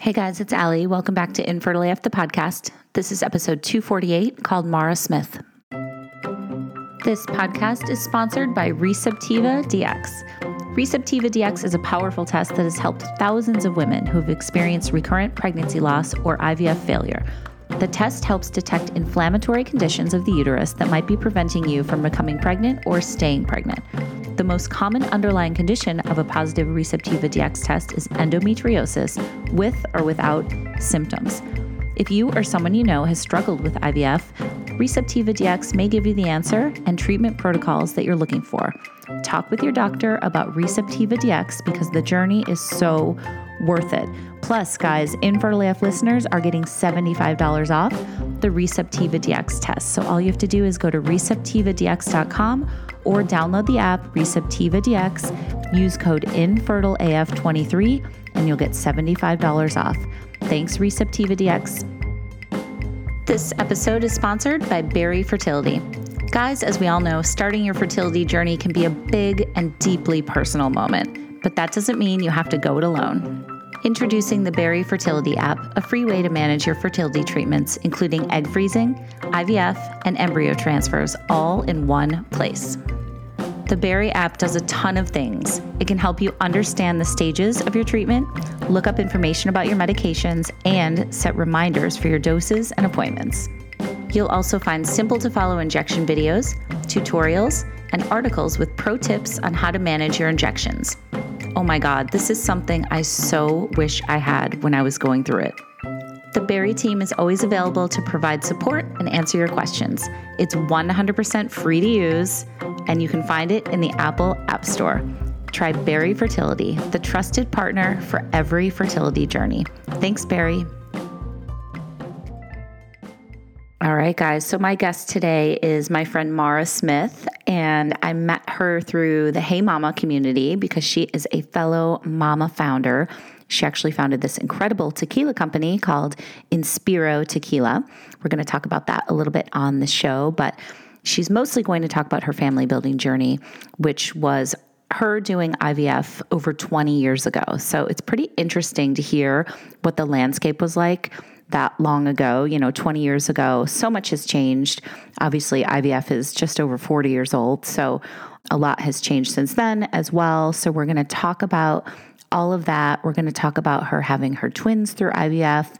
Hey guys, it's Ali. Welcome back to Infertile AF, the podcast. This is episode 248 called Mara Smith. This podcast is sponsored by Receptiva DX. Receptiva DX is a powerful test that has helped thousands of women who have experienced recurrent pregnancy loss or IVF failure. The test helps detect inflammatory conditions of the uterus that might be preventing you from becoming pregnant or staying pregnant. The most common underlying condition of a positive Receptiva DX test is endometriosis with or without symptoms. If you or someone you know has struggled with IVF, Receptiva DX may give you the answer and treatment protocols that you're looking for. Talk with your doctor about Receptiva DX because the journey is so worth it. Plus, guys, Infertile AF listeners are getting $75 off the Receptiva DX test. So all you have to do is go to receptivadx.com or download the app Receptiva DX, use code InfertileAF23, and you'll get $75 off. Thanks, Receptiva DX. This episode is sponsored by Berry Fertility. Guys, as we all know, starting your fertility journey can be a big and deeply personal moment, but that doesn't mean you have to go it alone. Introducing the Berry Fertility app, a free way to manage your fertility treatments, including egg freezing, IVF, and embryo transfers, all in one place. The Berry app does a ton of things. It can help you understand the stages of your treatment, look up information about your medications, and set reminders for your doses and appointments. You'll also find simple to follow injection videos, tutorials, and articles with pro tips on how to manage your injections. Oh my God, this is something I so wish I had when I was going through it. The Berry team is always available to provide support and answer your questions. It's 100% free to use, and you can find it in the Apple App Store. Try Berry Fertility, the trusted partner for every fertility journey. Thanks, Berry. All right, guys. So, my guest today is my friend Mara Smith, and I met her through the Hey Mama community because she is a fellow mama founder. She actually founded this incredible tequila company called Inspiro Tequila. We're going to talk about that a little bit on the show, but she's mostly going to talk about her family building journey, which was her doing IVF over 20 years ago. So, it's pretty interesting to hear what the landscape was like that long ago, you know, 20 years ago. So much has changed. Obviously, IVF is just over 40 years old. So a lot has changed since then as well. So we're going to talk about all of that. We're going to talk about her having her twins through IVF.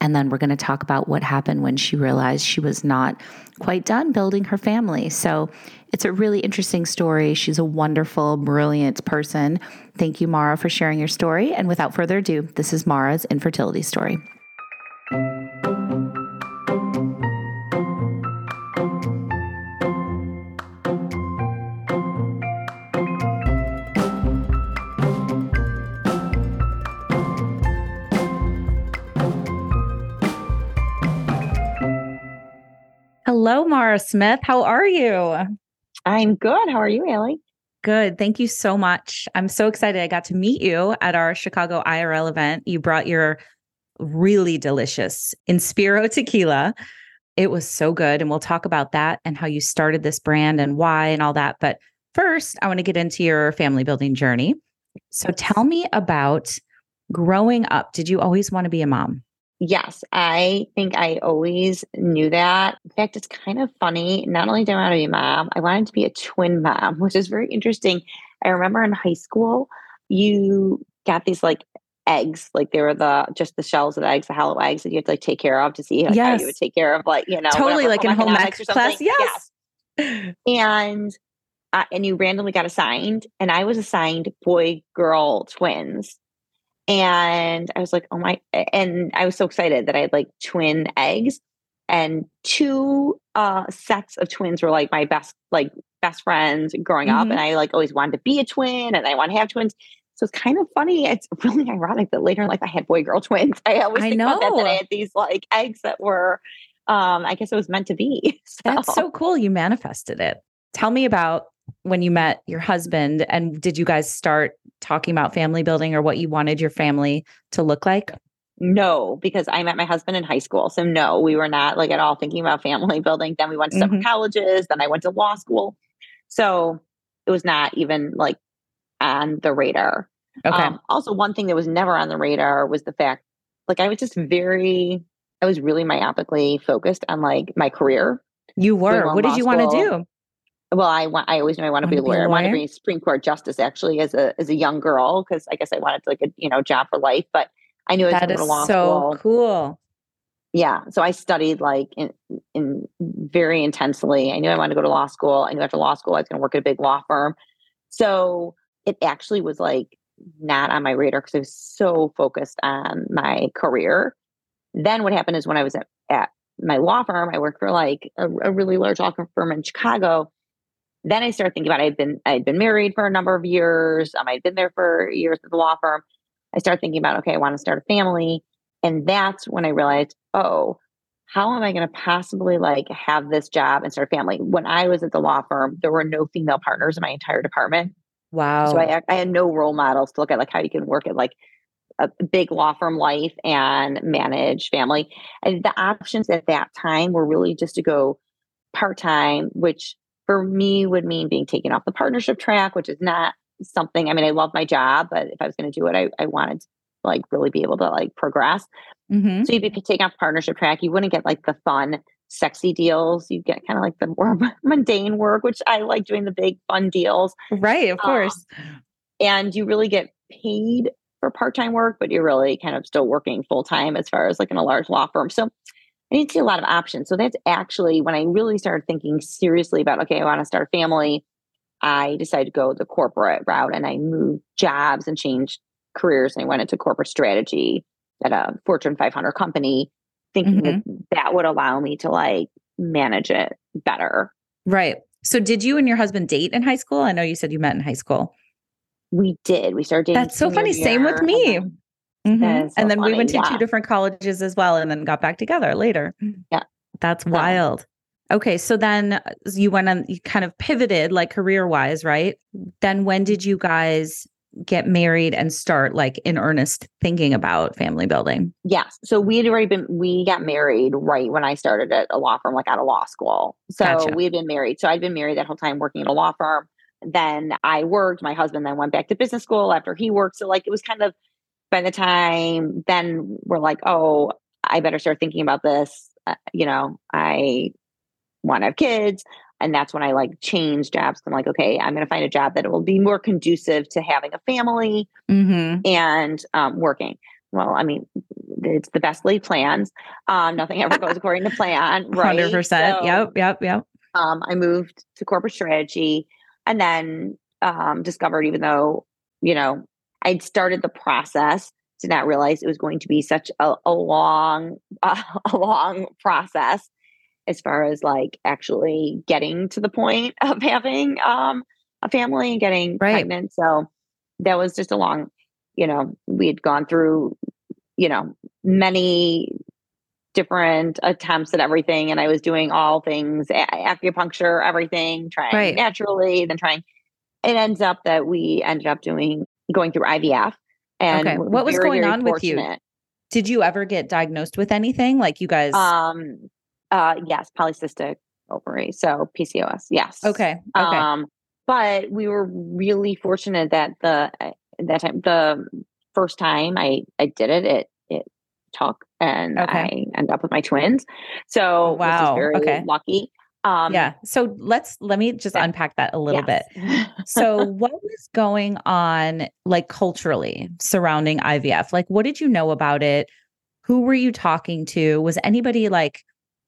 And then we're going to talk about what happened when she realized she was not quite done building her family. So it's a really interesting story. She's a wonderful, brilliant person. Thank you, Mara, for sharing your story. And without further ado, this is Mara's infertility story. Hello, Mara Smith. How are you? I'm good. How are you, Ali? Good. Thank you so much. I'm so excited. I got to meet you at our Chicago IRL event. You brought your really delicious Inspiro tequila. It was so good. And we'll talk about that and how you started this brand and why and all that. But first, I want to get into your family building journey. So tell me about growing up. Did you always want to be a mom? Yes, I think I always knew that. In fact, it's kind of funny. Not only did I want to be a mom, I wanted to be a twin mom, which is very interesting. I remember in high school, you got these like eggs. Like they were the just the shells of the eggs, the hollow eggs that you have to like take care of to see like, how you would take care of like, you know, Totally whatever, like in home ec or class. something. Yes. And uh, and you randomly got assigned, and I was assigned boy girl twins. And I was like, oh my, and I was so excited that I had like twin eggs and two uh sets of twins were like my best like best friends growing up Mhm. and I like always wanted to be a twin and I want to have twins. So it's kind of funny. It's really ironic that later in life I had boy girl twins. I always I think about that, that. I had these like eggs that were um I guess it was meant to be. So, That's so cool. You manifested it. Tell me about when you met your husband and did you guys start talking about family building or what you wanted your family to look like? no, because I met my husband in high school. So no, we were not like at all thinking about family building. Then we went to separate Mm-hmm. colleges, then I went to law school. So it was not even like on the radar. Okay. Um, also, one thing that was never on the radar was the fact, like, I was just very, I was really myopically focused on like my career. you were. What did you want to do? Well, I want, I always knew I want to be a Wanna be a lawyer. I wanted to be a Supreme Court justice actually as a as a young girl because I guess I wanted like a you know job for life. But I knew I was That going to law so school. cool. Yeah, so I studied like in in very intensely. I knew I wanted to go to law school. I knew after law school I was going to work at a big law firm. So it actually was like not on my radar because I was so focused on my career. Then what happened is when I was at, at my law firm, I worked for like a, a really large law firm in Chicago. Then I started thinking about I had been I had been married for a number of years. Um, I'd been there for years at the law firm. I started thinking about okay, I want to start a family, and that's when I realized, oh, how am I going to possibly like have this job and start a family? When I was at the law firm, there were no female partners in my entire department. Wow. So I, I had no role models to look at like how you can work at like a big law firm life and manage family. And the options at that time were really just to go part time, which for me would mean being taken off the partnership track, which is not something. I mean, I love my job, but if I was going to do it, I, I wanted to like really be able to like progress. Mhm. So if you could take off partnership track, you wouldn't get like the fun, sexy deals. You get kind of like the more mundane work, which I like doing the big fun deals Right. Of Um, course. and you really get paid for part-time work but you're really kind of still working full-time as far as like in a large law firm so i didn't see a lot of options so that's actually when i really started thinking seriously about okay i want to start a family i decided to go the corporate route and i moved jobs and changed careers and i went into corporate strategy at a fortune 500 company thinking that that would allow me to like manage it better right. So did you and your husband date in high school? I know you said you met in high school. we did we started dating That's so funny. Same with year, me. Mhm. So and then we went to two different colleges as well and then got back together later. Yeah. That's Yeah. wild. Okay. So then uh, you went on, you kind of pivoted like career wise, right? Then when did you guys get married and start like in earnest thinking about family building? Yes. So we had already been, we got married right when I started at a law firm, like out of law school. So Gotcha. we had been married. So I'd been married that whole time working at a law firm. Then I worked. My husband then went back to business school after he worked. So like it was kind of by the time then we're like, oh, I better start thinking about this. Uh, you know, I want to have kids. And that's when I like change jobs. I'm like, okay, I'm going to find a job that will be more conducive to having a family Mm-hmm. and um, working. Well, I mean, it's the best laid plans. Um, nothing ever goes according to plan, right? 100%. So, yep. Yep. Yep. Um, I moved to corporate strategy and then um, discovered, even though, you know, I'd started the process, did not realize it was going to be such a, a long, uh, a long process as far as like actually getting to the point of having um, a family and getting Right. pregnant. So that was just a long, you know, we had gone through, you know, many different attempts at everything. And I was doing all things acupuncture, everything, trying Right. naturally, then trying. It ends up that we ended up doing going through IVF. And Okay. What was very, going very on with you? Did you ever get diagnosed with anything? Like you guys? Um, uh, yes, polycystic ovary. So PCOS. Yes. okay. Okay. Um, but we were really fortunate that the uh, that time the first time I I did it, it it took, and Okay. I ended up with my twins. So is Wow, very okay. lucky. Um, yeah. So let's let me just Yeah. unpack that a little yes. bit. So what was going on like culturally surrounding IVF? Like what did you know about it? Who were you talking to? Was anybody like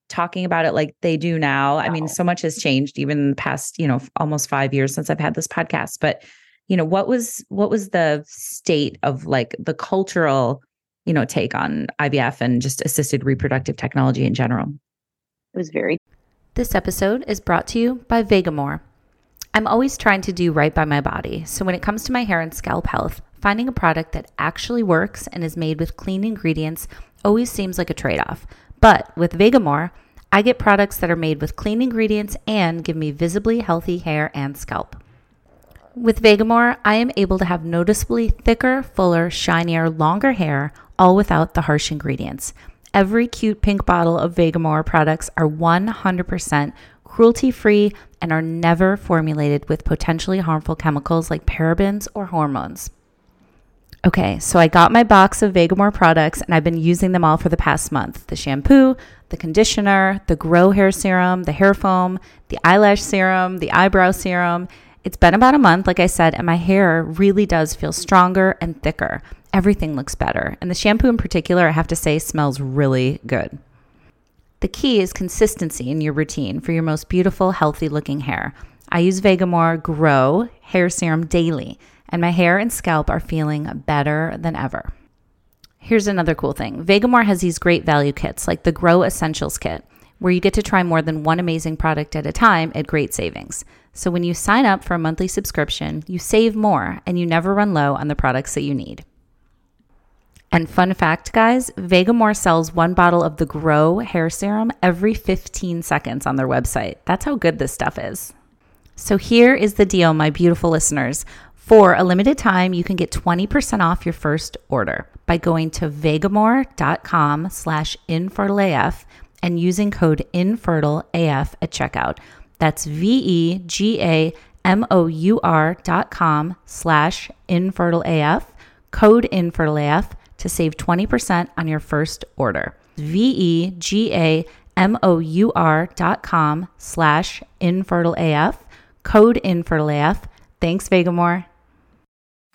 talking about it like they do now? I mean, so much has changed even in the past, you know, almost 5 years since I've had this podcast, but you know, what was what was the state of like the cultural, you know, take on IVF and just assisted reproductive technology in general? it was very This episode is brought to you by Vegamour. I'm always trying to do right by my body, so when it comes to my hair and scalp health, finding a product that actually works and is made with clean ingredients always seems like a trade off. But with Vegamour, I get products that are made with clean ingredients and give me visibly healthy hair and scalp. With Vegamour, I am able to have noticeably thicker, fuller, shinier, longer hair, all without the harsh ingredients. Every cute pink bottle of Vegamour products are 100% cruelty free and are never formulated with potentially harmful chemicals like parabens or hormones. Okay, so I got my box of Vegamour products and I've been using them all for the past month the shampoo, the conditioner, the grow hair serum, the hair foam, the eyelash serum, the eyebrow serum. It's been about a month, like I said, and my hair really does feel stronger and thicker. Everything looks better. And the shampoo in particular, I have to say, smells really good. The key is consistency in your routine for your most beautiful, healthy looking hair. I use Vegamour Grow hair serum daily, and my hair and scalp are feeling better than ever. Here's another cool thing Vegamour has these great value kits, like the Grow Essentials Kit, where you get to try more than one amazing product at a time at great savings. So when you sign up for a monthly subscription, you save more and you never run low on the products that you need. And fun fact, guys, Vegamour sells one bottle of the Grow hair serum every 15 seconds on their website. That's how good this stuff is. So here is the deal, my beautiful listeners. For a limited time, you can get 20% off your first order by going to vegamour.com slash infertileaf and using code infertileaf at checkout. That's V-E-G-A-M-O-U-R dot com slash infertileaf, code infertileaf to save 20% on your first order. V-E-G-A-M-O-U-R dot com slash infertileaf, code infertileaf. Thanks, Vegamour.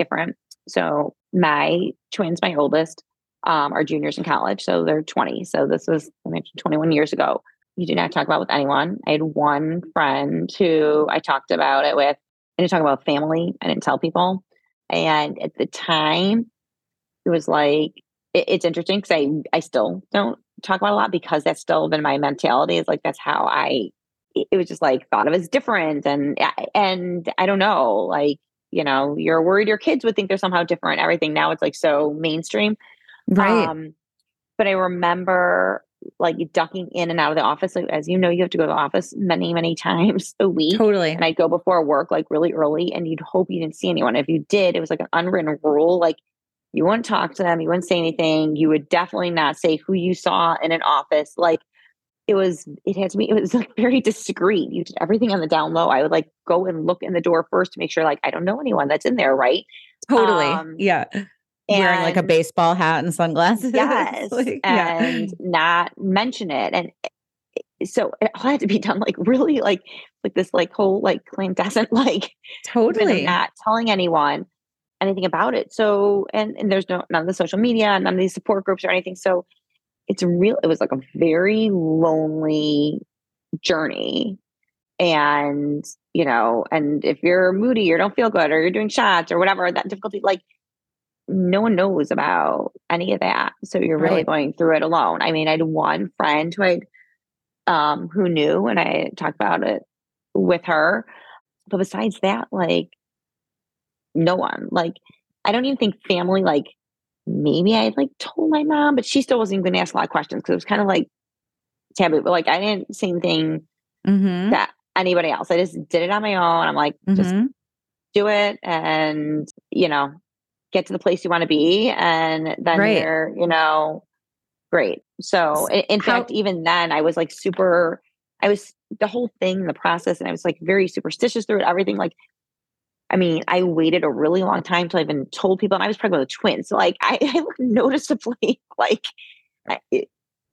different. So my twins, my oldest, um, are juniors in college, so they're 20. So this was I mentioned 21 years ago. You did not talk about with anyone. I had one friend who I talked about it with. I didn't talk about family. I didn't tell people. And at the time, it was like it, it's interesting because I I still don't talk about a lot because that's still been my mentality. Is like that's how I. It was just like thought of as different, and and I don't know, like you know, you're worried your kids would think they're somehow different. Everything now it's like so mainstream. Um, but I remember like ducking in and out of the office. Like, as you know, you have to go to the office many, many times a week. totally. And I'd go before work like really early and you'd hope you didn't see anyone. If you did, it was like an unwritten rule. Like you wouldn't talk to them, you wouldn't say anything. You would definitely not say who you saw in an office. Like it was, it had to be, it was like very discreet. You did everything on the down low. I would like go and look in the door first to make sure like I don't know anyone that's in there, right? Totally. Um, yeah. Wearing like a baseball hat and sunglasses. yes Like, yeah. and not mention it and eh, so it all had to be done like really like like this like whole like clandestine like Totally. not telling anyone anything about it so and and there's no none of the social media none of these support groups or anything so it's real it was like a very lonely journey. And you know and if you're moody or don't feel good or you're doing shots or whatever that difficulty like no one knows about any of that. So you're really Right. going through it alone. I mean i had one friend who i um who knew and i talked about it with her. But besides that like no one. Like i don't even think family like maybe i like told my mom but she still wasn't even going to ask a lot of questions because it was kind of like taboo but like i didn't say anything Mm-hmm. that anybody else. I just did it on my own. I'm like, just Mhm. do it and, you know, get to the place you want to be. And then Right. you're, you know, great. So in, in How- fact, even then I was like super, I was the whole thing, the process, and I was like very superstitious through it, everything. Like, I mean, I waited a really long time till I even told people, and I was pregnant with twins. So like, I, I looked noticeably like, it-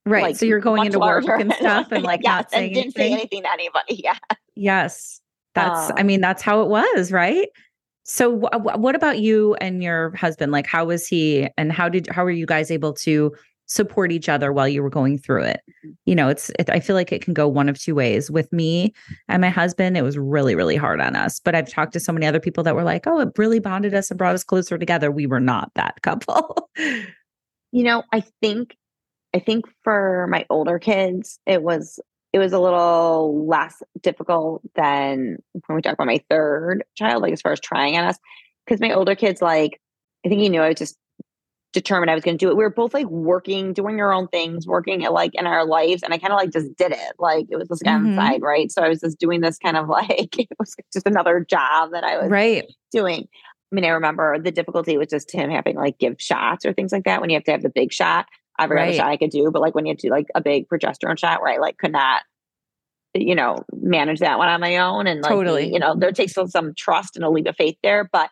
Right. like, so you're going into work and stuff and like yes, not saying and didn't say anything. anything to anybody. Yeah. Yes. That's, I Um, mean, that's how it was, right? So wh- wh- what about you and your husband? Like, how was he and how did, how were you guys able to support each other while you were going through it? Mm-hmm. You know, it's, it, I feel like it can go one of two ways. With me and my husband, it was really, really hard on us. But I've talked to so many other people that were like, oh, it really bonded us and brought us closer together. We were not that couple. You know, I think I think for my older kids, it was it was a little less difficult than when we talk about my third child, like as far as trying on us. Because my older kids, like, I think you knew I was just determined I was going to do it. We were both like working, doing our own things, working at, like in our lives, and I kind of like just did it. Like it was just Mhm. side, right? So I was just doing this kind of like it was just another job that I was right. doing. I mean, I remember the difficulty was just him having like give shots or things like that when you have to have the big shot. Every Right. other shot I could do, but like when you have to do like a big progesterone shot where I like could not, you know, manage that one on my own. And like, Totally. you know, there takes some, some trust and a leap of faith there. But,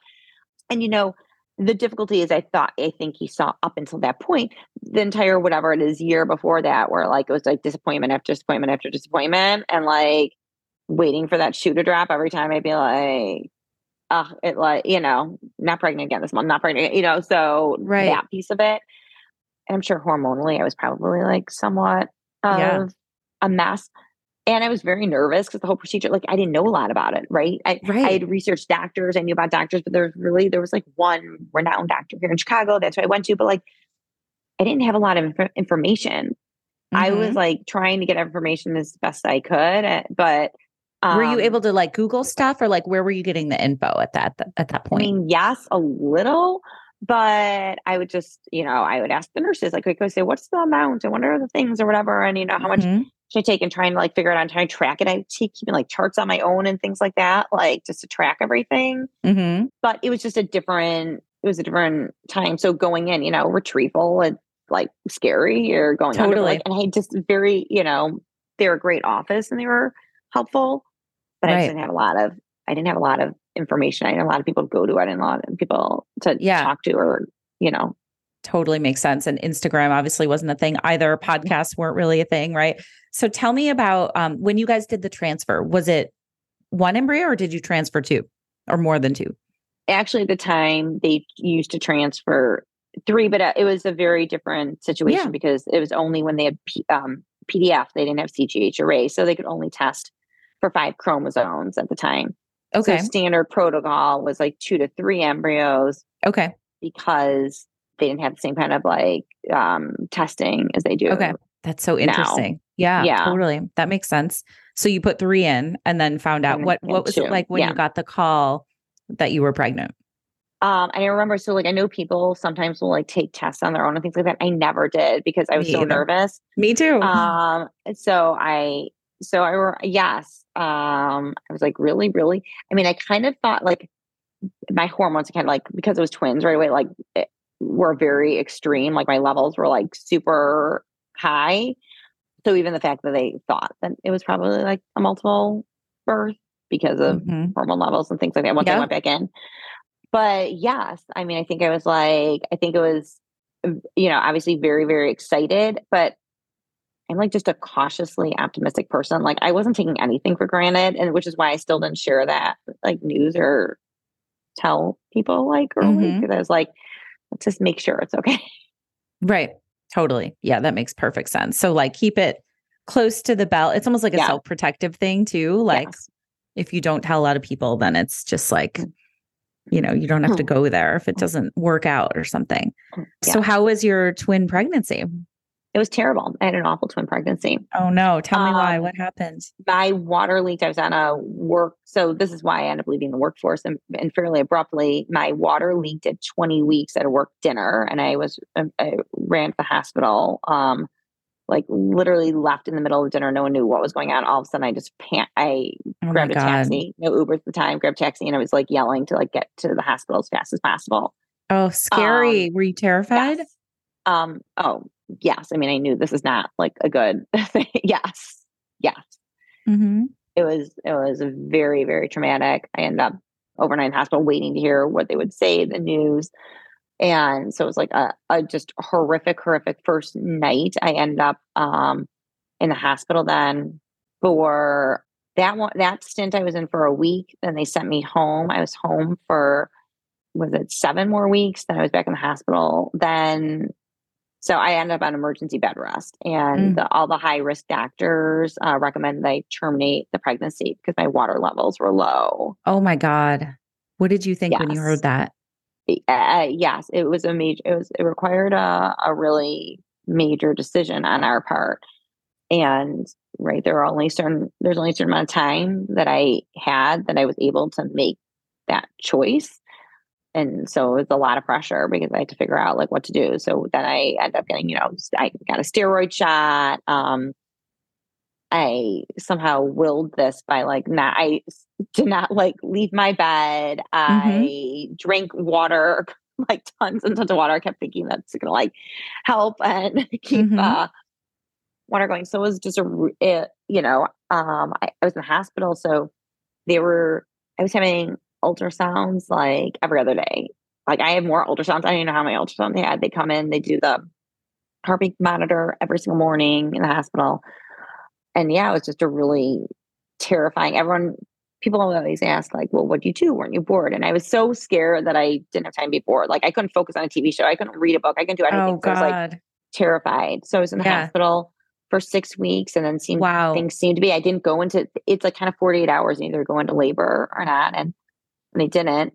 and you know, the difficulty is I thought, I think he saw up until that point, the entire whatever it is year before that, where like it was like disappointment after disappointment after disappointment and like waiting for that shoe to drop every time I'd be like, uh, it like, you know, not pregnant again this month, not pregnant, you know, so Right. that piece of it. And I'm sure hormonally I was probably like somewhat of Yeah. a mess. And I was very nervous because the whole procedure, like I didn't know a lot about it, right? I, I had researched doctors, I knew about doctors, but there was really, there was like one renowned doctor here in Chicago. That's what I went to. But like, I didn't have a lot of inf- information. I was Mhm. like trying to get information as best I could, uh, but were you um, able to like Google stuff or like where were you getting the info at that at that point? I mean, yes, a little, but I would just, you know, I would ask the nurses, like, I could say, what's the amount and what are the things or whatever, and you know, how much Mhm. Should I take and trying to like figure it out and trying to track it. I keep keeping like charts on my own and things like that, like just to track everything. Mhm. But it was just a different, it was a different time. So going in, you know, retrieval, and like scary. You're going under, like, and I just very, you know, they were a great office and they were helpful, but I Right. just didn't have a lot of, I didn't have a lot of information. I didn't have a lot of people to go to. I didn't have a lot of people to Yeah. talk to or, you know, Totally makes sense. And Instagram obviously wasn't a thing either. Podcasts weren't really a thing, right? So tell me about um, when you guys did the transfer. Was it one embryo or did you transfer two or more than two? actually at the time they used to transfer three, but uh, it was a very different situation Yeah. because it was only when they had P, um, PDF, they didn't have CGH array, so they could only test for five chromosomes at the time. Okay. So standard protocol was like two to three embryos okay. because they didn't have the same kind of like um, testing as they do. Okay. That's so now. interesting. Yeah, Yeah. totally. That makes sense. So you put three in and then found out what what was two. it like when Yeah. you got the call that you were pregnant? Um, and I remember, so like I know people sometimes will like take tests on their own and things like that. I never did because I was Me so either. nervous. Me too. um so i so i were yes um i was like really really i mean i kind of thought like my hormones kind of like because it was twins right away like it, were very extreme like my levels were like super high so even the fact that they thought that it was probably like a multiple birth because of Mhm. hormone levels and things like that once Yeah. I went back in. But yes, I mean, I think I was like, I think it was, um, you know, obviously very, very excited, but I'm like just a cautiously optimistic person. Like I wasn't taking anything for granted, and which is why I still didn't share that like news or tell people like early Mhm. because I was like, let's just make sure it's okay. Right. Totally. Yeah, that makes perfect sense. So like keep it close to the belt. It's almost like a Yeah. self-protective thing too. Like Yes. if you don't tell a lot of people, then it's just like, Mm. you know, you don't have to Hmm. go there if it doesn't work out or something. So how was your twin pregnancy? It was terrible. I had an awful twin pregnancy. Oh no. Tell me why. Um, What happened? my water leaked. I was on a work. So this is why I ended up leaving the workforce and, and fairly abruptly. My water leaked at 20 weeks at a work dinner, and I was um, I ran to the hospital. Um, like literally left in the middle of dinner. No one knew what was going on. All of a sudden, I just pan- I Oh grabbed a taxi, no Uber at the time, grabbed a taxi, and I was like yelling to like get to the hospital as fast as possible. Oh, scary. Were you terrified? Yes. Um. Oh, yes. I mean, I knew this is not like a good thing. yes. Yes. Mm-hmm. It was. It was very, very traumatic. I ended up overnight in the hospital, waiting to hear what they would say, the news, and so it was like a, a just horrific, horrific first night. I ended up um in the hospital then for that one. That stint I was in for a week. Then they sent me home. I was home for was it seven more weeks? Then I was back in the hospital. Then, so I ended up on emergency bed rest, and Mm. the, all the high risk doctors uh, recommend I terminate the pregnancy because my water levels were low. Oh my God. What did you think when you heard that? Uh, yes, it was a major. It was it required a a really major decision on our part, and right there are only certain there's only a certain amount of time that I had that I was able to make that choice. And so it was a lot of pressure because I had to figure out like what to do. So then I ended up getting, you know, I got a steroid shot. Um, I somehow willed this by like not I did not like leave my bed. I drank water, like tons and tons of water. I kept thinking that's gonna like help and keep Mhm. uh water going. So it was just a, it, you know, um I, I was in the hospital, so they were I was having ultrasounds like every other day. Like I have more ultrasounds. I don't even know how many ultrasounds they had. They come in, they do the heartbeat monitor every single morning in the hospital. And yeah, it was just a really terrifying. Everyone, people always ask, like, well, what do you do? Weren't you bored? And I was so scared that I didn't have time to be bored. Like I couldn't focus on a TV show. I couldn't read a book. I couldn't do anything. Oh so I was like terrified. So I was in the Yeah. hospital for six weeks and then seemed Wow. things seemed to be I didn't go into it's like kind of 48 hours and either go into labor or not. And, and I didn't.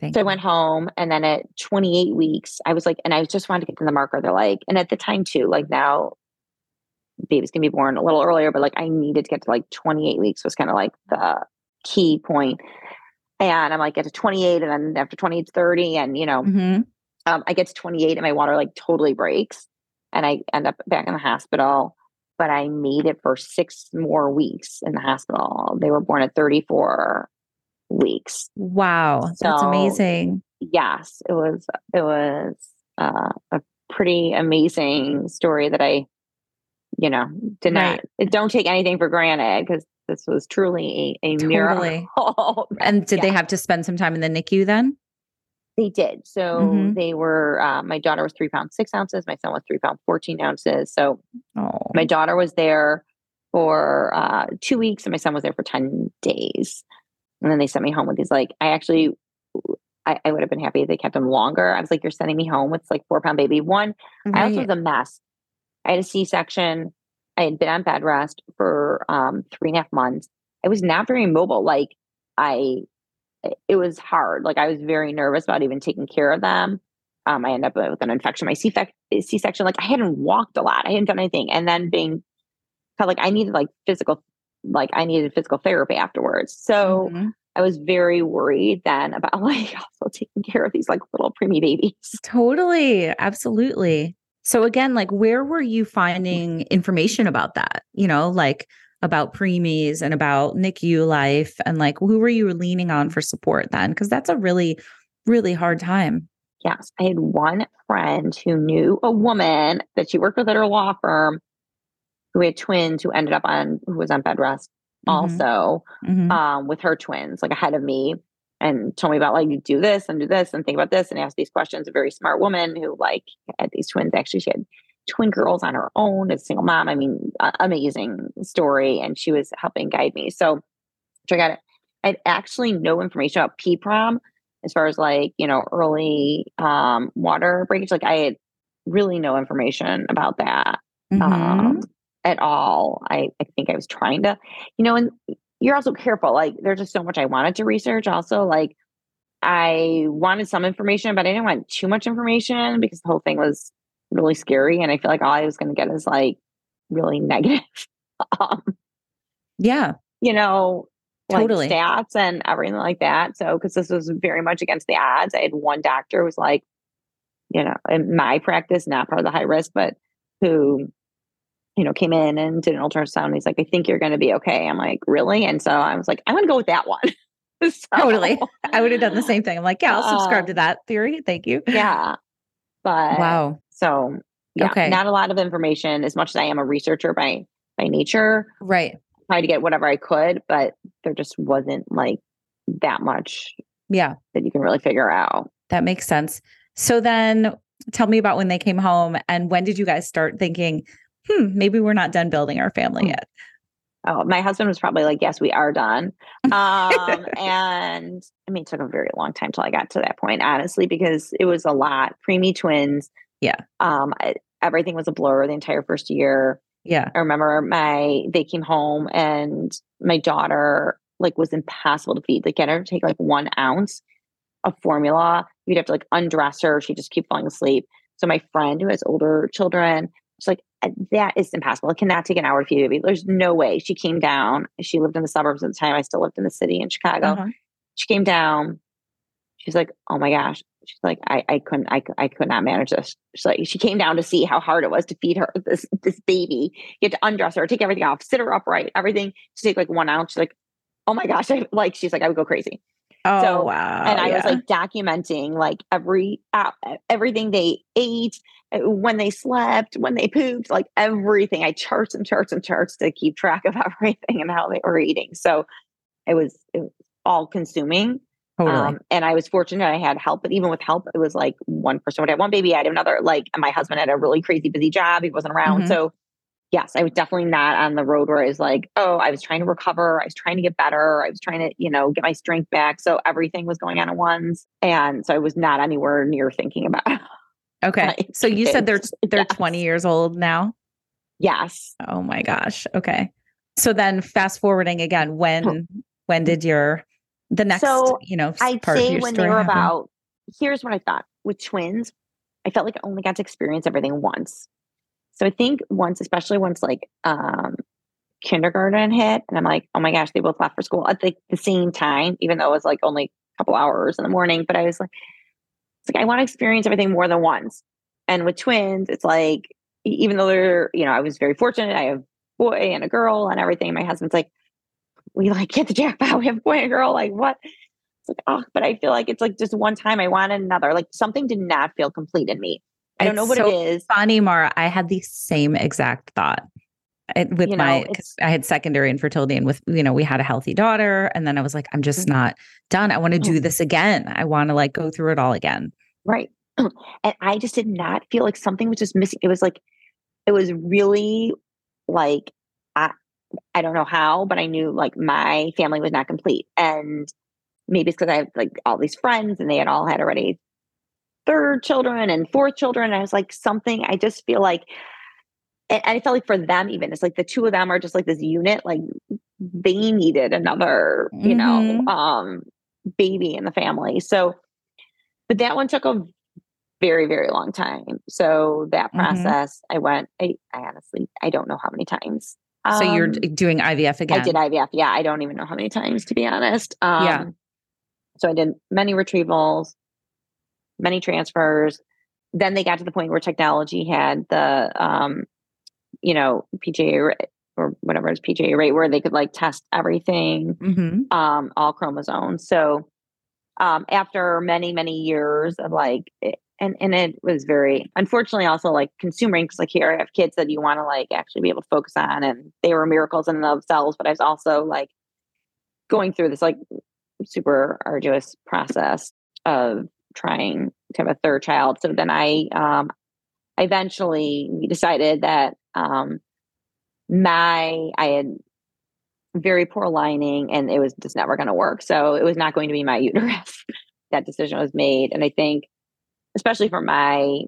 Thank So I went home and then at 28 weeks, I was like, and I just wanted to get to the marker. They're like, and at the time too, like now babies can be born a little earlier, but like I needed to get to like 28 weeks was kind of like the key point. And I'm like, get to 28 and then after 28, it's 30. And, you know, Mhm. um, I get to 28 and my water like totally breaks and I end up back in the hospital. But I made it for six more weeks in the hospital. They were born at 34 weeks. Wow. That's amazing. Yes, it was. It was uh, a pretty amazing story that I, you know, did not. Don't take anything for granted because this was truly a, a Totally. miracle. And did they have to spend some time in the NICU then? They did. So Mhm. they were. Uh, my daughter was three pounds six ounces. My son was three pounds fourteen ounces. So Oh. my daughter was there for uh, two weeks, and my son was there for ten days. And then they sent me home with these like. I actually, I, I would have been happy if they kept him longer. I was like, "You're sending me home with like four pound baby." One, I also was a mess. I had a C section. I had been on bed rest for um, three and a half months. I was not very mobile. Like I, it was hard. Like I was very nervous about even taking care of them. Um, I ended up with an infection. My C section. Like I hadn't walked a lot. I hadn't done anything, and then being felt like I needed like physical, like I needed physical therapy afterwards. So Mhm. I was very worried then about like also taking care of these like little preemie babies. Totally. Absolutely. So again, like where were you finding information about that? You know, like about preemies and about NICU life and like who were you leaning on for support then? Because that's a really, really hard time. Yes, I had one friend who knew a woman that she worked with at her law firm who had twins who ended up on who was on bed rest Mhm. also Mhm. um, with her twins, like ahead of me, and told me about like you do this and do this and think about this and ask these questions. A very smart woman who like had these twins. Actually, she had twin girls on her own as a single mom. I mean, uh, amazing story, and she was helping guide me. So, so I got it. I had actually no information about PPROM as far as like you know early um, water breakage. Like I had really no information about that Mhm. um, at all. I, I think I was trying to, you know, and you're also careful. Like there's just so much I wanted to research. Also, like I wanted some information, but I didn't want too much information because the whole thing was really scary. And I feel like all I was going to get is like really negative, um, yeah. you know, like Totally. stats and everything like that. So, because this was very much against the odds, I had one doctor who was like, you know, in my practice, not part of the high risk, but who you know, came in and did an ultrasound. He's like, I think you're going to be okay. I'm like, really? And so I was like, I'm going to go with that one. so, totally. I would have done the same thing. I'm like, yeah, I'll subscribe uh, to that theory. Thank you. Yeah. But wow. So yeah, okay. not a lot of information as much as I am a researcher by by nature. Right. Try to get whatever I could, but there just wasn't like that much yeah that you can really figure out. That makes sense. So then tell me about when they came home and when did you guys start thinking, hmm, maybe we're not done building our family hmm. yet? Oh, my husband was probably like, yes, we are done. Um, and I mean, it took a very long time till I got to that point, honestly, because it was a lot. Preemie twins. Yeah. Um, I, everything was a blur the entire first year. Yeah. I remember my, they came home and my daughter like was impossible to feed. Like get her to take like one ounce of formula. You'd have to like undress her. She'd just keep falling asleep. So my friend who has older children, she's like, uh, that is impossible. It cannot take an hour to feed a baby. There's no way. She came down. She lived in the suburbs at the time. I still lived in the city in Chicago. Uh-huh. She came down. She's like, oh my gosh. She's like, I, I couldn't, I, I could not manage this. She's like, she came down to see how hard it was to feed her this this baby. You had to undress her, take everything off, sit her upright, everything to take like one ounce. She's like, oh my gosh, I like she's like, I would go crazy. Oh so, wow! And I yeah. was like documenting like every uh, everything they ate, uh, when they slept, when they pooped, like everything. I charts and charts and charts to keep track of everything and how they were eating. So it was, it was all consuming. Totally. Um, and I was fortunate I had help, but even with help, it was like one person would have one baby, I had another. Like my husband had a really crazy busy job; he wasn't around, mm-hmm. so yes, I was definitely not on the road where I was like, oh, I was trying to recover. I was trying to get better. I was trying to, you know, get my strength back. So everything was going on at once. And so I was not anywhere near thinking about Okay. So you said they're they're yes. 20 years old now? Yes. Oh my gosh. Okay. So then fast forwarding again, when when did your the next, so you know, I'd say when they were happen? about here's what I thought with twins, I felt like I only got to experience everything once. So I think once, especially once like um, kindergarten hit, and I'm like, oh my gosh, they both left for school at the, the same time, even though it was like only a couple hours in the morning. But I was like, it's like I want to experience everything more than once. And with twins, it's like even though they're, you know, I was very fortunate. I have a boy and a girl and everything. My husband's like, we like get the jackpot. We have a boy and girl. Like what? It's like, oh, but I feel like it's like just one time I wanted another. Like something did not feel complete in me. I don't know what so it is. Funny, Mara. I had the same exact thought with you know, my I had secondary infertility and with you know we had a healthy daughter and then I was like I'm just mm-hmm. not done. I want to do this again. I want to like go through it all again. Right. And I just did not feel like something was just missing. It was like it was really like I I don't know how, but I knew like my family was not complete. And maybe it's because I have like all these friends and they had all had already third children and fourth children. And I was like, something, I just feel like, and I felt like for them, even it's like the two of them are just like this unit, like they needed another, mm-hmm. you know, mm-hmm. um, baby in the family. So, but that one took a very, very long time. So that mm-hmm. process, mm-hmm. I went, I, I, honestly, I don't know how many times. Um, so you're doing IVF again? I did IVF. Yeah. I don't even know how many times, to be honest. Um, yeah. So I did many retrievals, many transfers. Then they got to the point where technology had the, um, you know, PGA or whatever is PGA rate, where they could like test everything, mm-hmm. um, all chromosomes. So um, after many many years of like, it, and and it was very unfortunately also like consuming because like here I have kids that you want to like actually be able to focus on, and they were miracles in themselves. But I was also like going through this like super arduous process of trying to have a third child. So then I um, eventually decided that um, my I had very poor lining and it was just never going to work. So it was not going to be my uterus. that decision was made, and I think especially for my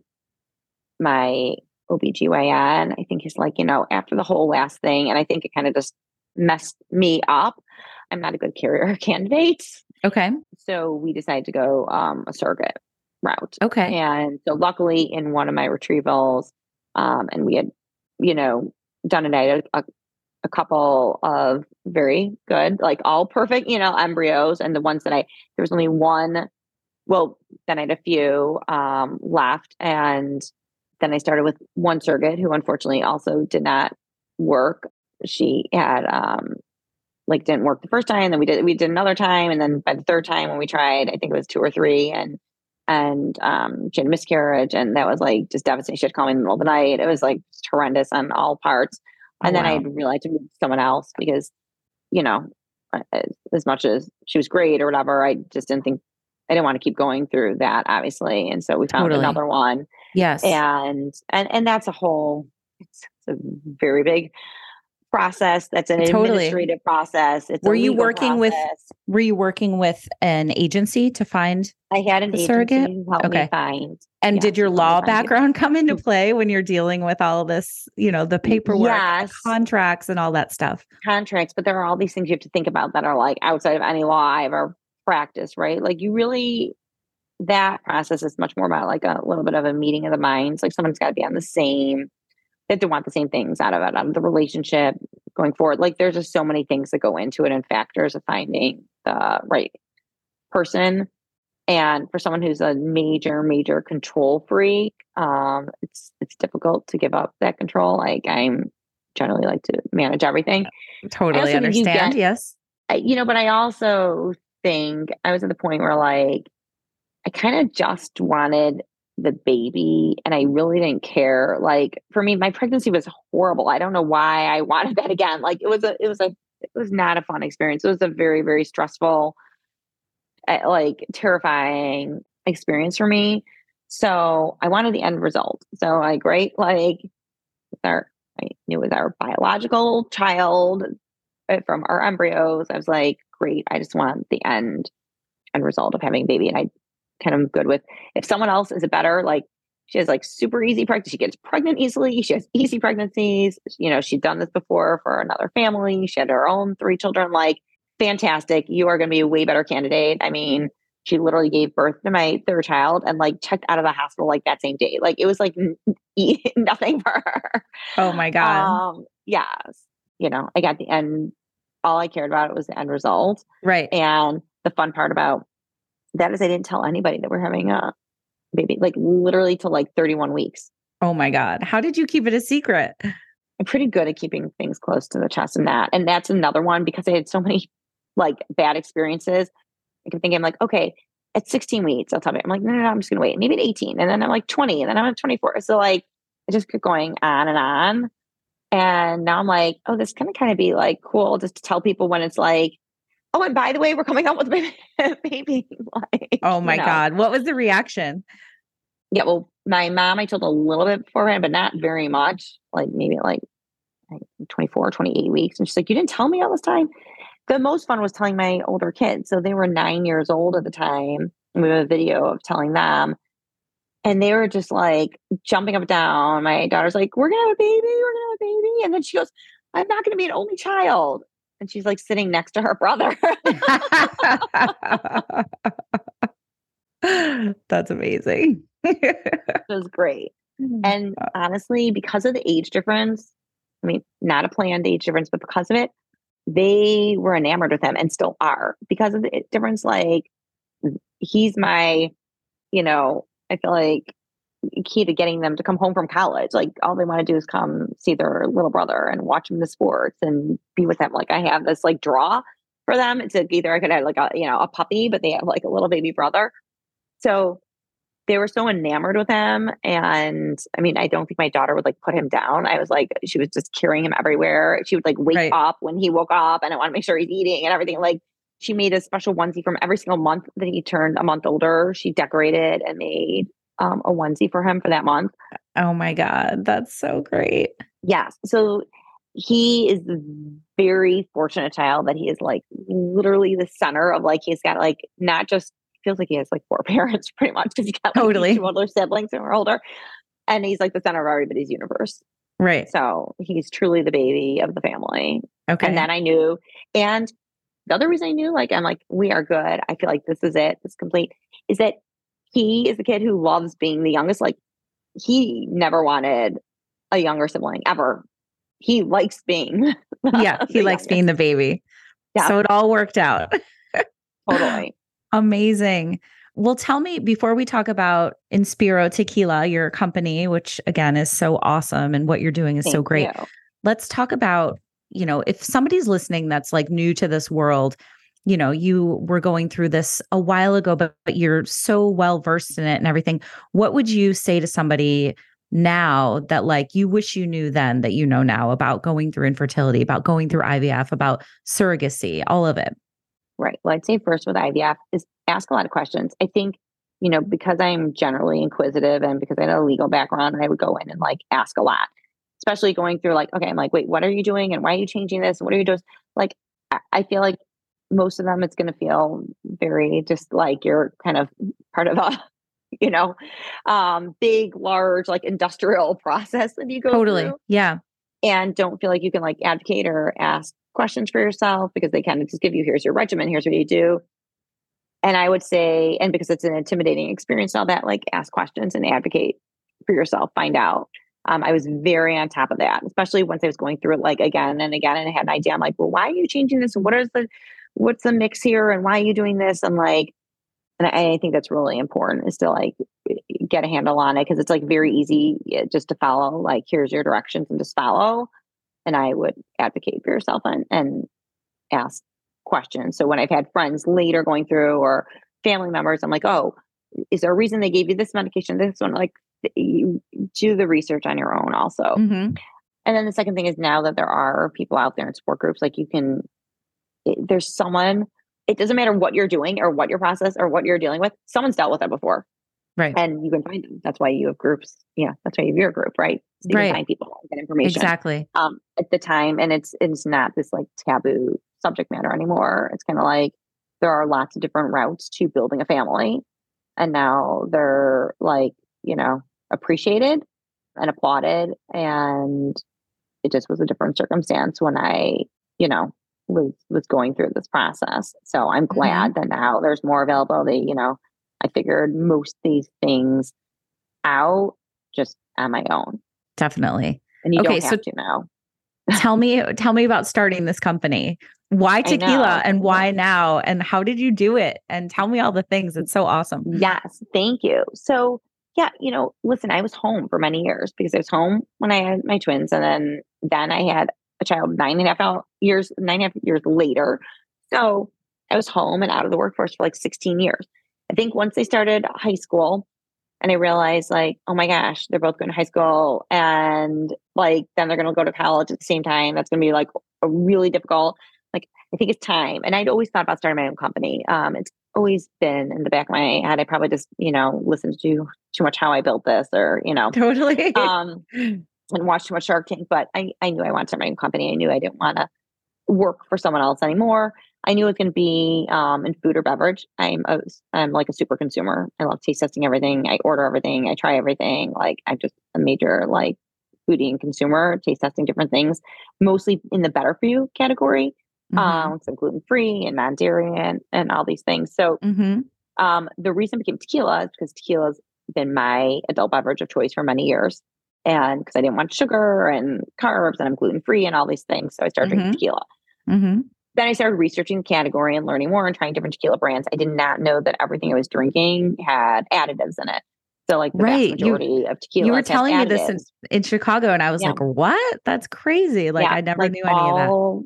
my OBGYN, I think he's like, you know, after the whole last thing, and I think it kind of just messed me up. I'm not a good carrier candidate. Okay. So we decided to go um, a surrogate route. Okay. And so luckily in one of my retrievals, um, and we had, you know, done a, night a, a couple of very good, like all perfect, you know, embryos. And the ones that I, there was only one, well, then I had a few um, left. And then I started with one surrogate who unfortunately also did not work. She had um like didn't work the first time, then we did we did another time, and then by the third time when we tried, I think it was two or three, and and um she had a miscarriage, and that was like just devastating. She had to call me in the middle of the night. It was like horrendous on all parts. And Oh, then I realized to move to someone else because, you know, as, as much as she was great or whatever, I just didn't think I didn't want to keep going through that, obviously. And so we found Totally. another one Yes. and and and that's a whole it's, it's a very big process that's an Totally. administrative process it's a Were you working with- process. Were you working with an agency to find i had an surrogate? Okay. me find and Yeah, did your law background come into mm. play when you're dealing with all of this, you know, the paperwork, yes contracts and all that stuff? contracts but there are all these things you have to think about that are like outside of any law i've ever practiced right like you really that process is much more about like a little bit of a meeting of the minds like someone's got to be on the same they have to want the same things out of it out of the relationship going forward like there's just so many things that go into it and factors of finding the right person and for someone who's a major major control freak um it's it's difficult to give up that control like i'm generally like to manage everything Totally understand. get- yes. You know, but I also think I was at the point where like I kind of just wanted the baby and I really didn't care. Like for me, my pregnancy was horrible. I don't know why I wanted that again. Like it was a it was a it was not a fun experience. It was a very, very stressful, uh, like terrifying experience for me. So I wanted the end result. So like right, like our I knew it was our biological child uh, from our embryos. I was like, great. I just want the end end result of having a baby. And I kind of good with if someone else is a better, like she has like super easy pregnancy. She gets pregnant easily. She has easy pregnancies. You know, she'd done this before for another family. She had her own three children. Like, fantastic. You are going to be a way better candidate. I mean, she literally gave birth to my third child and like checked out of the hospital like that same day. Like it was like n- nothing for her. Oh my God. Um, yes. You know, I got the end. All I cared about was the end result. right. And the fun part about that is I didn't tell anybody that we're having a baby, like literally till like 31 weeks. Oh my God. How did you keep it a secret? I'm pretty good at keeping things close to the chest and that. And that's another one because I had so many like bad experiences. I can think I'm like, okay, at 16 weeks, I'll tell you. I'm like, no, no, no, I'm just gonna wait. Maybe at 18. And then I'm like 20, and then I'm at 24. So like it just kept going on and on. And now I'm like, oh, this kind of kind of be like cool just to tell people when it's like, oh, and by the way, we're coming out with a baby. like, Oh you my know. God. What was the reaction? Yeah, well, my mom, I told a little bit beforehand, but not very much. Like maybe like, like 24, 28 weeks. And she's like, You didn't tell me all this time. The most fun was telling my older kids. So they were nine years old at the time. And we have a video of telling them. And they were just like jumping up and down. My daughter's like, We're gonna have a baby, we're gonna have a baby. And then she goes, I'm not gonna be an only child. And she's like sitting next to her brother. That's amazing. it was great. Mm-hmm. And honestly, because of the age difference, I mean, not a planned age difference, but because of it, they were enamored with him and still are. Because of the difference, like he's my, you know, I feel like key to getting them to come home from college. Like all they want to do is come see their little brother and watch him the sports and be with him. Like I have this like draw for them. It's like either I could have like a you know a puppy, but they have like a little baby brother. So they were so enamored with him. And I mean, I don't think my daughter would like put him down. I was like, she was just carrying him everywhere. She would like wake Right. up when he woke up and I want to make sure he's eating and everything. Like she made a special onesie from every single month that he turned a month older. She decorated and made um, a onesie for him for that month. oh my God. That's so great. Yes. So he is the very fortunate child that he is like literally the center of like he's got like not just feels like he has like four parents pretty much because he's got like Totally. two older siblings who are older. And he's like the center of everybody's universe. Right. So he's truly the baby of the family. Okay. And then I knew. And the other reason I knew, like, I'm like, we are good. I feel like this is it. It's complete. Is that he is the kid who loves being the youngest. Like, he never wanted a younger sibling ever. He likes being. yeah. He likes youngest. being the baby. Yeah. So it all worked out. totally. Amazing. Well, tell me before we talk about Inspiro Tequila, your company, which again is so awesome and what you're doing is Thank so great. you. Let's talk about, you know, if somebody's listening that's like new to this world, you know, you were going through this a while ago, but, but you're so well versed in it and everything. What would you say to somebody now that like you wish you knew then that you know now about going through infertility, about going through IVF, about surrogacy, all of it? Right. Well, I'd say first with IVF is ask a lot of questions. I think, you know, because I'm generally inquisitive and because I had a legal background, I would go in and like ask a lot, especially going through like, okay, I'm like, wait, what are you doing? And why are you changing this? What are you doing? Like, I feel like most of them, it's going to feel very just like you're kind of part of a, you know, um, big, large, like industrial process that you go Totally. through Yeah. and don't feel like you can like advocate or ask questions for yourself because they kind of just give you here's your regimen here's what you do and i would say and because it's an intimidating experience and all that like ask questions and advocate for yourself find out um, i was very on top of that especially once i was going through it like again and again and i had an idea i'm like well why are you changing this what is the what's the mix here and why are you doing this? And like and I, I think that's really important is to like get a handle on it because it's like very easy just to follow like here's your directions and just follow. And i would advocate for yourself and, and ask questions. So when i've had friends later going through or family members i'm like oh is there a reason they gave you this medication this one? Like you do the research on your own also. Mhm. and then the second thing is now that there are people out there in support groups, like you can, there's someone, it doesn't matter what you're doing or what your process or what you're dealing with, someone's dealt with it before Right. and you can find them. That's why you have groups. Yeah. That's why you have your group, right? So you Right. can find people and get information Exactly. um, at the time. And it's, it's not this like taboo subject matter anymore. It's kind of like there are lots of different routes to building a family. And now they're like, you know, appreciated and applauded. And it just was a different circumstance when I, you know, was was going through this process. So I'm mm-hmm. glad that now there's more availability. You know, I figured most these things out just on my own. Definitely. And you Okay, don't so- to now. tell me tell me about starting this company. Why tequila and why now and how did you do it? And tell me all the things. It's so awesome. Yes, thank you. So, yeah, you know, listen, I was home for many years because I was home when I had my twins, and then then I had a child nine and a half years, nine and a half years later. So I was home and out of the workforce for like 16 years. I think once they started high school, and I realized like, oh my gosh, they're both going to high school, and like then they're going to go to college at the same time. That's going to be like a really difficult. Like, I think it's time. And I'd always thought about starting my own company. Um, it's always been in the back of my head. I probably just, you know, listened to too much how I built this or, you know, Totally. um, and watched too much Shark Tank. But I, I knew I wanted to start my own company. I knew I didn't want to work for someone else anymore. I knew it was going to be um, in food or beverage. I'm a, I'm like a super consumer. I love taste testing everything. I order everything. I try everything. Like I'm just a major like foodie and consumer, taste testing different things, mostly in the better for you category. Mhm. Um, so gluten free and non dairy and, and all these things. So Mhm. um, the reason it became tequila is because tequila's been my adult beverage of choice for many years. And because I didn't want sugar and carbs and I'm gluten free and all these things. So I started Mhm. drinking tequila. Mhm. Then I started researching the category and learning more and trying different tequila brands. I did not know that everything I was drinking had additives in it. So like the Right. vast You- majority of tequila. You were telling me this in, in Chicago and I was Yeah. like, "What? That's crazy." Like I never knew any of that. all,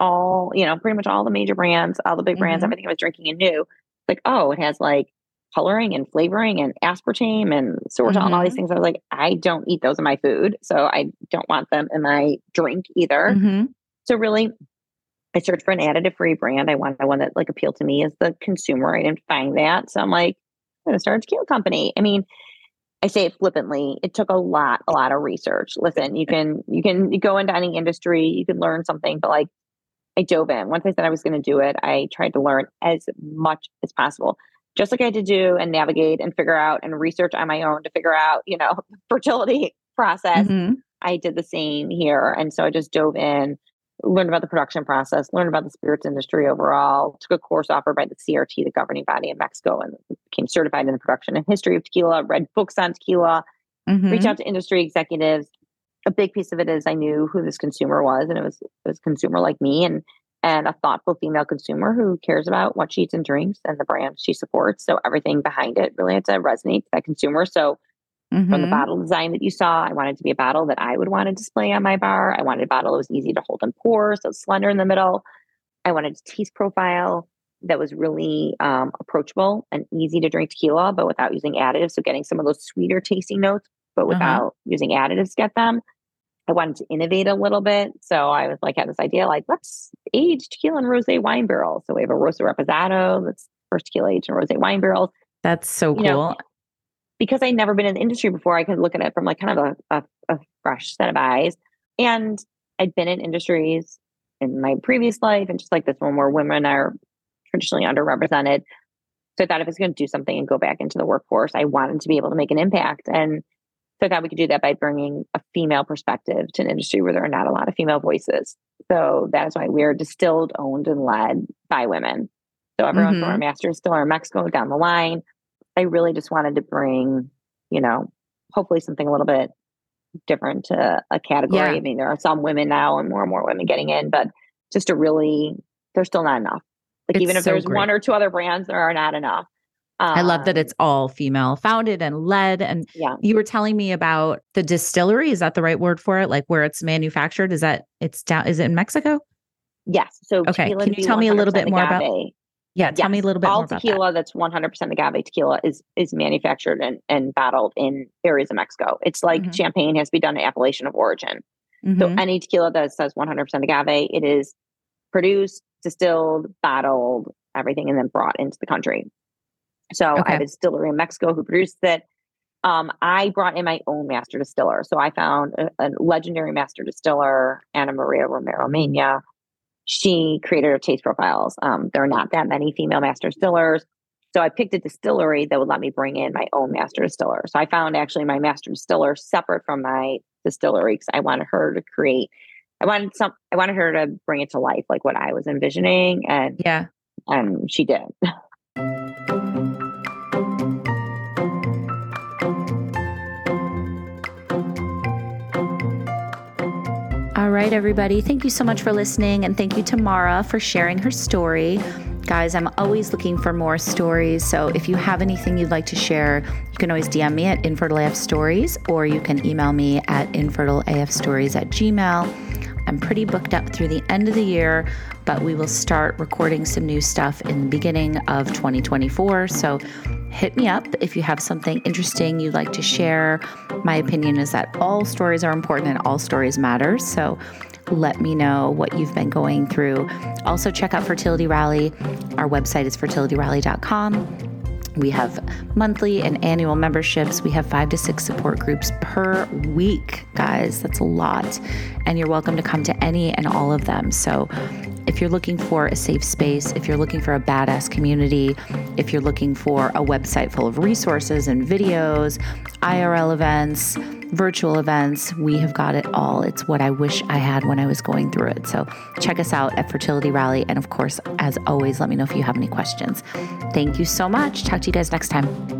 All, you know, pretty much all the major brands, all the big brands, Mhm. everything I was drinking and knew. Like, oh, it has like coloring and flavoring and aspartame and sorbitol and all these Mhm. things. I was like, I don't eat those in my food. So I don't want them in my drink either. Mhm. So really, I searched for an additive free brand. I wanted one that like appealed to me as the consumer. I didn't find that. So I'm like, I'm gonna start a tequila company. I mean, I say it flippantly. It took a lot, a lot of research. Listen, you can you can go into any industry, you can learn something, but like I dove in. Once I said I was going to do it, I tried to learn as much as possible. Just like I had to do and navigate and figure out and research on my own to figure out, you know, fertility process. Mhm. I did the same here. And so I just dove in, learned about the production process, learned about the spirits industry overall, took a course offered by the CRT, the governing body in Mexico, and became certified in the production and history of tequila, read books on tequila, Mhm. reached out to industry executives. A big piece of it is I knew who this consumer was, and it was it was a consumer like me. And and a thoughtful female consumer who cares about what she eats and drinks and the brands she supports. So everything behind it really had to resonate to that consumer. So mm-hmm. from the mm-hmm. bottle design that you saw, I wanted to be a bottle that I would want to display on my bar. I wanted a bottle that was easy to hold and pour, so slender in the middle. I wanted a taste profile that was really um, approachable and easy to drink tequila, but without using additives. So getting some of those sweeter tasting notes, but uh-huh. without uh-huh. using additives to get them. I wanted to innovate a little bit. So I was like, had this idea like, let's age tequila in rose wine barrels. So we have a Rosa Reposado that's first tequila aged in rose wine barrels. That's so you cool. Know, because I'd never been in the industry before, I could look at it from like kind of a, a, a fresh set of eyes. And I'd been in industries in my previous life and just like this one where women are traditionally underrepresented. So I thought if I was going to do something and go back into the workforce, I wanted to be able to make an impact. And so thought we could do that by bringing a female perspective to an industry where there are not a lot of female voices. So that is why we're distilled, owned, and led by women. So everyone mm-hmm. from our master's distiller in Mexico down the line. I really just wanted to bring, you know, hopefully something a little bit different to a category. Yeah. I mean, there are some women now and more and more women getting in, but just to really, there's still not enough. Like it's even if so there's great. one or two other brands, there are not enough. Um, I love that it's um, all female founded and led. And yeah. you were telling me about the distillery. Is that the right word for it? Like where it's manufactured? Is that it's down? Is it in Mexico? Yes. So okay. Can you tell me a little bit more about? Yeah, tell yes. me a little bit all more about tequila that. that's 100% agave tequila is is manufactured and, and bottled in areas of Mexico. It's like mm-hmm. champagne has to be done in appellation of origin. Mm-hmm. So any tequila that says 100% agave, it is produced, distilled, bottled, everything, and then brought into the country. So okay. I have a distillery in Mexico who produced it. Um, I brought in my own master distiller. So I found a, a legendary master distiller, Ana Maria Romero Mena. She created her taste profiles. Um, there are not that many female master distillers. So I picked a distillery that would let me bring in my own master distiller. So I found actually my master distiller separate from my distillery because I wanted her to create. I wanted some. I wanted her to bring it to life, like what I was envisioning, and yeah, and she did. All right, everybody. Thank you so much for listening. And thank you to Mara for sharing her story. Guys, I'm always looking for more stories. So if you have anything you'd like to share, you can always DM me at InfertileAF Stories or you can email me at infertileafstories at gmail. I'm pretty booked up through the end of the year, but we will start recording some new stuff in the beginning of 2024. So hit me up if you have something interesting you'd like to share. My opinion is that all stories are important and all stories matter. So let me know what you've been going through. Also, check out Fertility Rally. Our website is fertilityrally.com. We have monthly and annual memberships. We have five to six support groups per week, guys. That's a lot. And you're welcome to come to any and all of them. So if you're looking for a safe space, if you're looking for a badass community, if you're looking for a website full of resources and videos, IRL events, virtual events, we have got it all. It's what I wish I had when I was going through it. So check us out at Fertility Rally. And of course, as always, let me know if you have any questions. Thank you so much. Talk to you guys next time.